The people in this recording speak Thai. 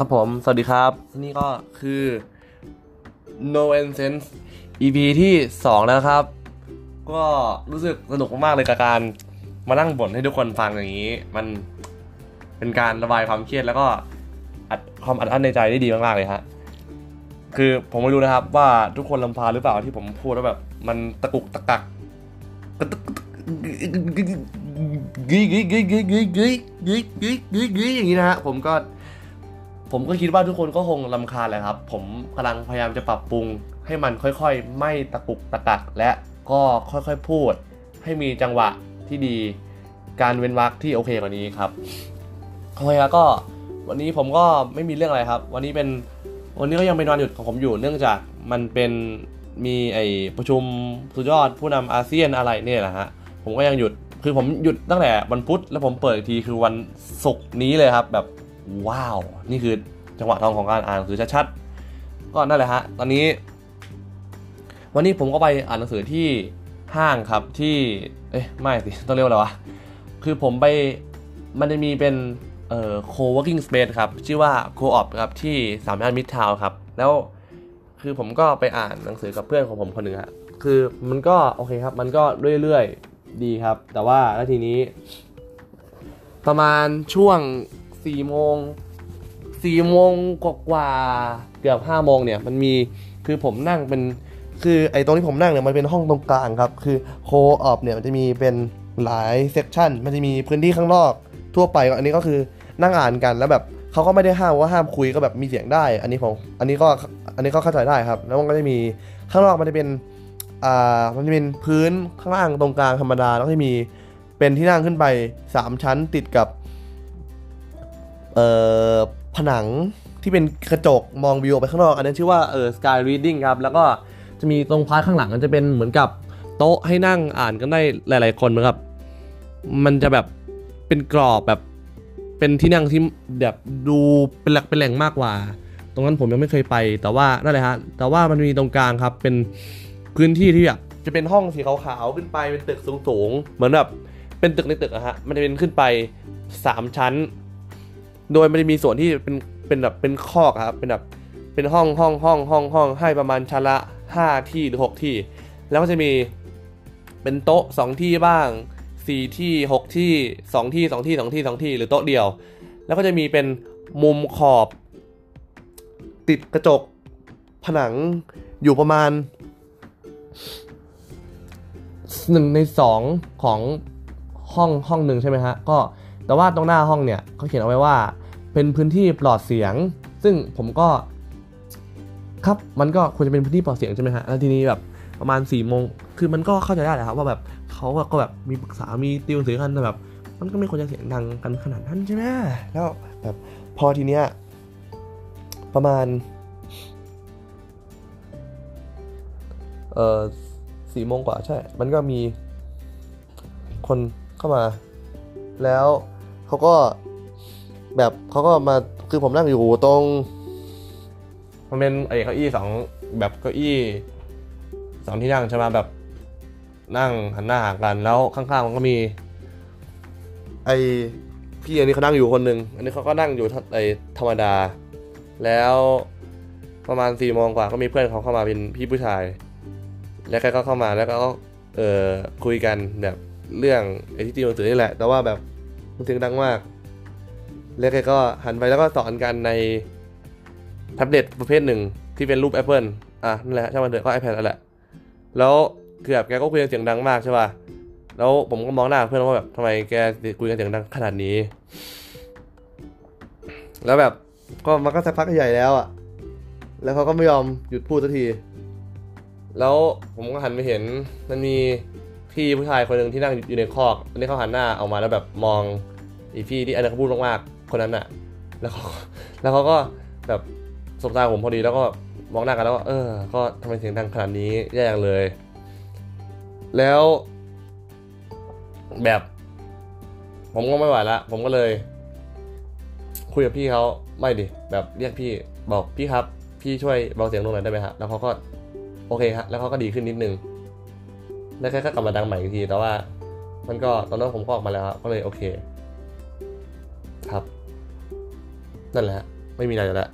ครับผม สวัสดีครับ นี่ก็คือ No and Sense EP ที่ 2 แล้วครับ ก็รู้สึกสนุกมากเลยกับการมานั่งบ่นให้ทุกคนฟังอย่างนี้ มันเป็นการระบายความเครียดแล้วก็อัดความอัดอั้นในใจได้ดีมากๆเลยฮะ คือผมไม่รู้นะครับว่าทุกคนลำพานหรือเปล่าที่ผมพูดว่าแบบ มันตะกุกตะกักกระตุกกี้กี้กี้กี้กี้กี้กี้กี้กี้กี้อย่างนี้นะฮะผมก็ ผมก็คิดว่าทุกคนก็คงลำคาญแหละครับ ผมกำลังพยายามจะปรับปรุง ให้มันค่อยๆ ไม่ตะกุกตะกัก และก็ค่อยๆพูด ให้มีจังหวะที่ดี การเว้นวรรคที่โอเคกว่านี้ครับโอเคครับก็วันนี้ผมก็ไม่มีเรื่องอะไรครับ วันนี้เป็นวันนี้ก็ยังเป็นวันหยุดของผมอยู่ เนื่องจากมันเป็นมีไอประชุมสุดยอดผู้นำอาเซียนอะไรเนี่ยแหละฮะผมก็ยังหยุดคือผมหยุดตั้งแต่วันพุธแล้วผมเปิดอีกทีคือวันศุกร์นี้เลยครับ แบบ ว้าว นี่คือจังหวะทองของการอ่านหนังสือชัดๆ ก็นั่นแหละฮะ ตอนนี้ วันนี้ผมก็ไปอ่านหนังสือที่ห้างครับที่ เอ๊ะ ไม่สิ ต้องเรียกว่าอะไรวะ คือผมไป มันจะมีเป็น เอ่อ co-working space ครับ ชื่อว่า co-op ครับ ที่สามย่านมิตรทาวน์ครับ แล้วคือผมก็ไปอ่านหนังสือกับเพื่อนของผมคนหนึ่งฮะ คือมันก็โอเคครับ มันก็เรื่อยๆ ดีครับ แต่ว่าแล้วทีนี้ ประมาณช่วง สี่โมงสี่โมงกว่าเกือบห้าโมงเนี่ยมันมีคือผมนั่งเป็นคือไอ้ตรงที่ผมนั่งเนี่ยมันเป็นห้องตรงกลางครับ คือ CO-OP เนี่ยมันจะมีเป็นหลาย section มันจะมีพื้นที่ข้างนอกทั่วไปอันนี้ก็คือนั่งอ่านกันแล้วแบบเขาก็ไม่ได้ห้ามว่าห้ามคุยก็แบบมีเสียงได้ อันนี้ผมอันนี้ก็อันนี้ก็เข้าใจได้ครับ แล้วมันก็จะมีข้างนอกมันจะเป็นอ่ามันจะเป็นพื้นข้างล่างตรงกลางธรรมดาแล้วก็จะมีเป็นที่นั่งขึ้นไป 3 ชั้นติดกับ ผนังที่เป็นกระจกมองวิวออกไปข้างนอก อันนั้นชื่อว่าเออ sky reading ครับ แล้วก็จะมีตรงพาร์ทข้างหลังมันจะเป็นเหมือนกับโต๊ะให้นั่งอ่านกันได้หลาย ๆ คนนะครับ มันจะแบบเป็นกรอบแบบเป็นที่นั่งที่แบบดูเป็นหลักเป็นแหล่งมากกว่า ตรงนั้นผมยังไม่เคยไป แต่ว่านั่นแหละฮะ แต่ว่ามันมีตรงกลางครับ เป็นพื้นที่ที่แบบจะเป็นห้องสีขาวๆขึ้นไปเป็นตึกสูงๆ เหมือนแบบเป็นตึกในตึกอะฮะ มันจะเป็นขึ้นไปสามชั้น โดยมันจะมีส่วนที่เป็นเป็นแบบเป็นคอกครับเป็นแบบเป็นห้องห้องห้องห้องห้องให้ประมาณชั้นละห้าที่หรือหกที่ แล้วก็จะมีเป็นโต๊ะสองที่บ้างสี่ที่หกที่สองที่สองที่สองที่สองที่ หรือโต๊ะเดียว แล้วก็จะมีเป็นมุมขอบ ติดกระจกผนังอยู่ประมาณหนึ่งในสองของห้องห้องหนึ่งใช่ไหมฮะ ก็ แต่ว่าตรงหน้าห้องเนี่ยเขาเขียนเอาไว้ว่า เป็นพื้นที่ปลอดเสียง ซึ่งผมก็ ครับมันก็ควรจะเป็นพื้นที่ปลอดเสียงใช่ไหมฮะแล้วทีนี้แบบประมาณ4ี่โมงคือมันก็เข้าใจได้แหละครับว่าแบบเขาก็แบบมีปรึกษา มีติวหนังสือกันแต่แบบ มันก็ไม่ควรจะเสียงดังกันขนาดนั้นใช่ไหมแล้วแบบพอทีเนี้ยประมาณเออสี่โมงกว่าใช่ มันก็มีคนเข้ามา แล้ว เขาก็แบบเขาก็มาคือผมนั่งอยู่ตรง มันเป็นไอ้เก้าอี้สองแบบเก้าอี้สองที่นั่งใช่ไหมแบบนั่งหันหน้าหากันแล้วข้างๆมันก็มี ไอพี่อันนี้เขานั่งอยู่คนหนึ่งอันนี้เขาก็นั่งอยู่ไอธรรมดา แล้วประมาณสี่โมงกว่าก็มีเพื่อนเขาเข้ามาเป็นพี่ผู้ชาย แล้วแกก็เข้ามาแล้วก็เออคุยกันแบบเรื่องไอที่ตีหนังสือนี่แหละ แต่ว่าแบบ มันเสียงดังมาก แล้วแกก็หันไปแล้วก็สอนกันในแท็บเล็ตประเภทหนึ่งที่เป็นรูป Apple อะนั่นแหละช่างมันเถอะก็ iPad นั่นแหละ แล้วคือแบบแกก็คุยกันเสียงดังมากใช่ป่ะ แล้วผมก็มองหน้าเพื่อนว่าแบบทำไมแกคุยกันเสียงดังขนาดนี้ แล้วแบบก็มันก็สักพักใหญ่แล้วอะ แล้วเขาก็ไม่ยอมหยุดพูดสักที แล้วผมก็หันไปเห็นมันมีพี่ผู้ชายคนหนึ่งที่นั่งอยู่ในคอกอันนี้เขาหันหน้าออกมาแล้วแบบมอง อีพี่ที่อันนั้นเขาพูดมากๆคนนั้นอะแล้วเขาแล้วเขาก็แบบสบตาผมพอดีแล้วก็มองหน้ากันแล้วก็เออ ก็ทำไมเสียงดังขนาดนี้แย่จังเลย แล้วแบบ ผมก็ไม่ไหวละ ผมก็เลย คุยกับพี่เขาไม่ดิแบบเรียกพี่บอกพี่ครับ พี่ช่วยเบาเสียงลงหน่อยได้ไหมฮะแล้วเขาก็โอเคฮะแล้วเขาก็ดีขึ้นนิดนึงแล้วแค่ก็กลับมาดังใหม่อีกทีแต่ว่า มันก็ตอนนั้นผมก็ออกมาแล้วครับก็เลยโอเค ครับ นั่นแหละฮะไม่มีอะไรแล้ว